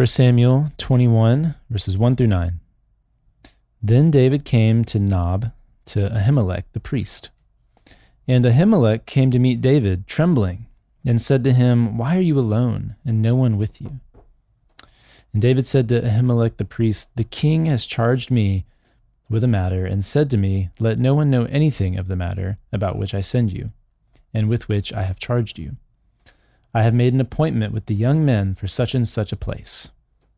1 Samuel 21, verses 1 through 9. Then David came to Nob to Ahimelech the priest. And Ahimelech came to meet David, trembling, and said to him, Why are you alone, and no one with you? And David said to Ahimelech the priest, The king has charged me with a matter, and said to me, Let no one know anything of the matter about which I send you, and with which I have charged you. I have made an appointment with the young men for such and such a place.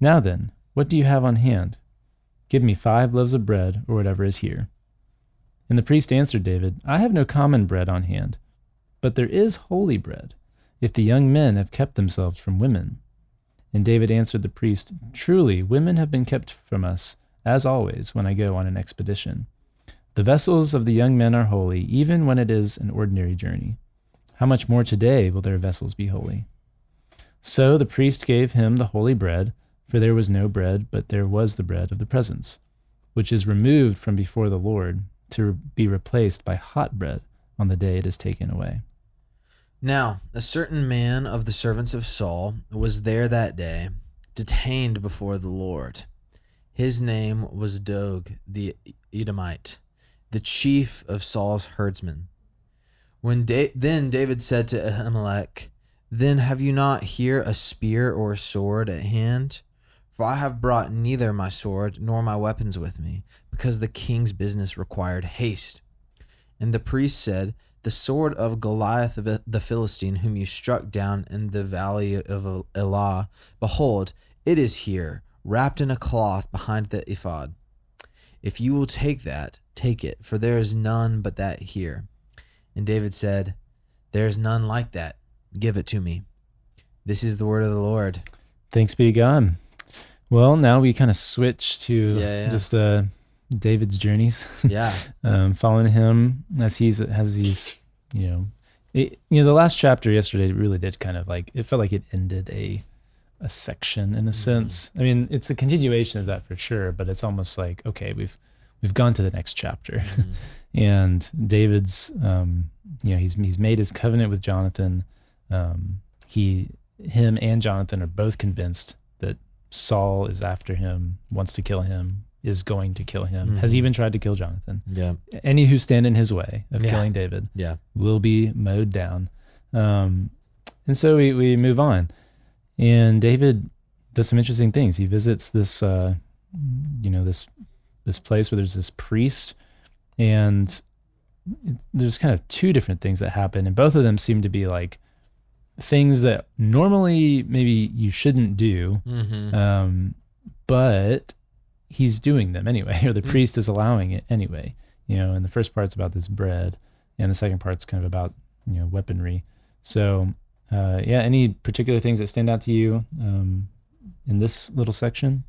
Now then, what do you have on hand? Give me five loaves of bread, or whatever is here. And the priest answered David, I have no common bread on hand, but there is holy bread, if the young men have kept themselves from women. And David answered the priest, Truly, women have been kept from us, as always, when I go on an expedition. The vessels of the young men are holy, even when it is an ordinary journey. How much more today will their vessels be holy? So the priest gave him the holy bread, for there was no bread, but there was the bread of the presence, which is removed from before the Lord, to be replaced by hot bread on the day it is taken away. Now, a certain man of the servants of Saul was there that day, detained before the Lord. His name was Doeg the Edomite, the chief of Saul's herdsmen. When da- then David said to Ahimelech, Then have you not here a spear or a sword at hand? For I have brought neither my sword nor my weapons with me, because the king's business required haste. And the priest said, The sword of Goliath the Philistine, whom you struck down in the valley of Elah, behold, it is here, wrapped in a cloth behind the ephod. If you will take that, take it, for there is none but that here. And David said, There is none like that. Give it to me. This is the word of the Lord. Thanks be to God. Well, now we kind of switch to Yeah, yeah. just uh, David's journeys, Yeah. um, following him as he's as he's you know, it, you know, the last chapter yesterday really did kind of like it felt like it ended a a section in a sense. I mean, it's a continuation of that for sure, but it's almost like okay, we've we've gone to the next chapter, Mhm. and David's um, you know he's he's made his covenant with Jonathan. Um, he him and Jonathan are both convinced that Saul is after him, wants to kill him, is going to kill him, has Mhm. even tried to kill Jonathan. Yeah. Any who stand in his way of Yeah. killing David Yeah. will be mowed down. Um, and so we, we move on. And David does some interesting things. He visits this, uh, you know, this this place where there's this priest, and there's kind of two different things that happen, and both of them seem to be like things that normally maybe you shouldn't do, Mm-hmm. um, but he's doing them anyway, or the Mm. priest is allowing it anyway. You know, and the first part's about this bread, and the second part's kind of about you know weaponry. So, uh, yeah, any particular things that stand out to you um, in this little section?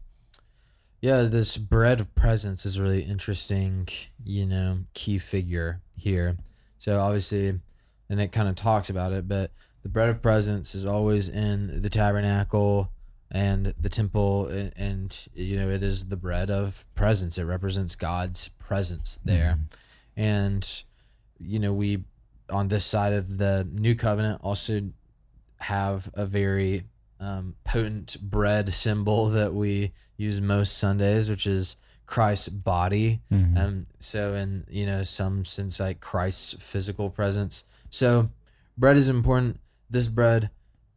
Yeah, this bread of presence is really interesting, you know, key figure here. So obviously, and it kind of talks about it, but the bread of presence is always in the tabernacle and the temple, and, and you know, it is the bread of presence. It represents God's presence there. Mm-hmm. And, you know, we on this side of the new covenant also have a very um, potent bread symbol that we use most Sundays, which is Christ's body. Mhm. Um, so in you know some sense like Christ's physical presence. So bread is important. This bread,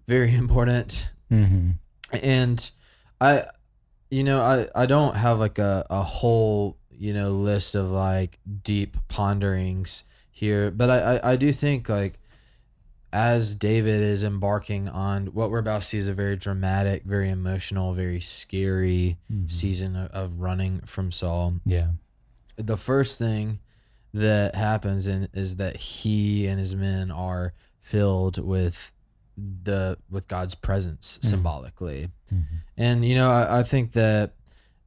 very important. Mhm. And I, you know, I I don't have like a a whole you know list of like deep ponderings here, but I I, I do think like as David is embarking on what we're about to see is a very dramatic, very emotional, very scary Mhm. season of, running from Saul. Yeah. The first thing that happens in, is that he and his men are filled with the with God's presence Mhm. symbolically. Mhm. And you know, I, I think that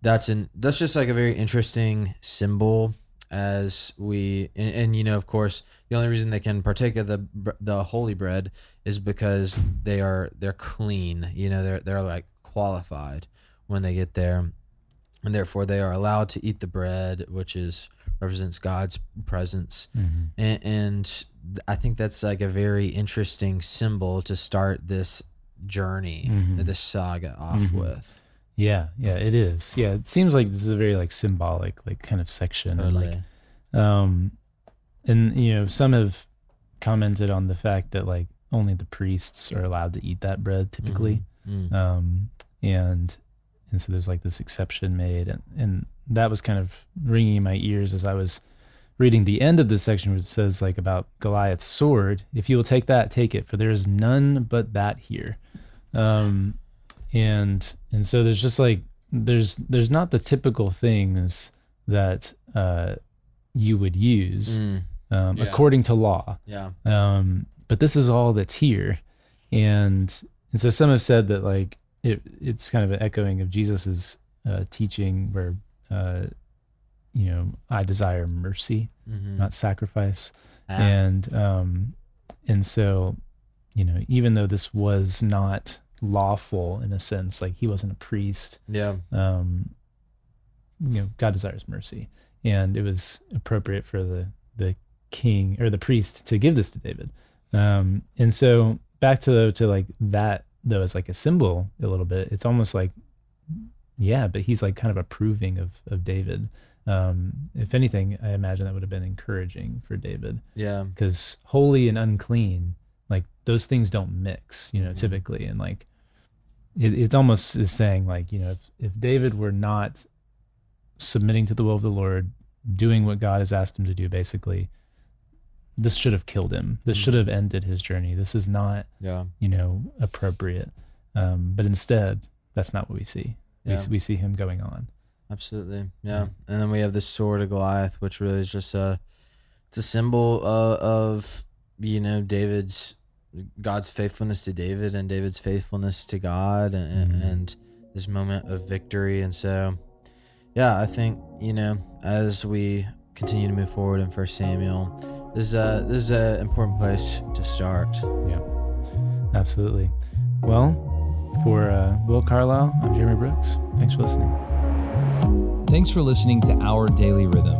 that's an that's just like a very interesting symbol as we and, and you know, of course, the only reason they can partake of the the holy bread is because they are they're clean. You know, they're they're like qualified when they get there, and therefore they are allowed to eat the bread, which is represents God's presence Mhm. and, and I think that's like a very interesting symbol to start this journey Mhm. that this saga off Mhm. with. Yeah, yeah, it is. Yeah, it seems like this is a very like symbolic, like kind of section. and, like, um, and you know, some have commented on the fact that like only the priests are allowed to eat that bread typically. Mhm. Mm. um, and and so there's like this exception made, and and that was kind of ringing in my ears as I was reading the end of this section, which says like about Goliath's sword. If you will take that, take it, for there is none but that here. Um, and and so there's just like there's there's not the typical things that uh, you would use Mm. um, Yeah. according to law Yeah. um, but this is all that's here and and so some have said that like it it's kind of an echoing of jesus's uh, teaching where uh, you know i desire mercy Mhm. not sacrifice Ah. and um and so you know even though this was not lawful in a sense like he wasn't a priest yeah. um, you know, God desires mercy, and it was appropriate for the the king or the priest to give this to David. Um, and so back to the to like that though as like a symbol a little bit. It's almost like yeah, but he's like kind of approving of of David. Um, if anything, I imagine that would have been encouraging for David Yeah. because holy and unclean like those things don't mix you know Mhm. typically and like it, it almost is saying like you know if, if david were not submitting to the will of the lord doing what god has asked him to do basically this should have killed him this Mhm. should have ended his journey this is not Yeah. you know appropriate um, but instead that's not what we see we, Yeah. s- we see him going on Absolutely. Yeah. And then we have the sword of Goliath, which really is just a it's a symbol uh, of you know David's God's faithfulness to David and David's faithfulness to God and, Mhm. and this moment of victory. And so, yeah, I think you know as we continue to move forward in First Samuel, this is a this is an important place to start. Yeah, absolutely well for uh, will carlisle i'm jeremy brooks thanks for listening Thanks for listening to Our Daily Rhythm.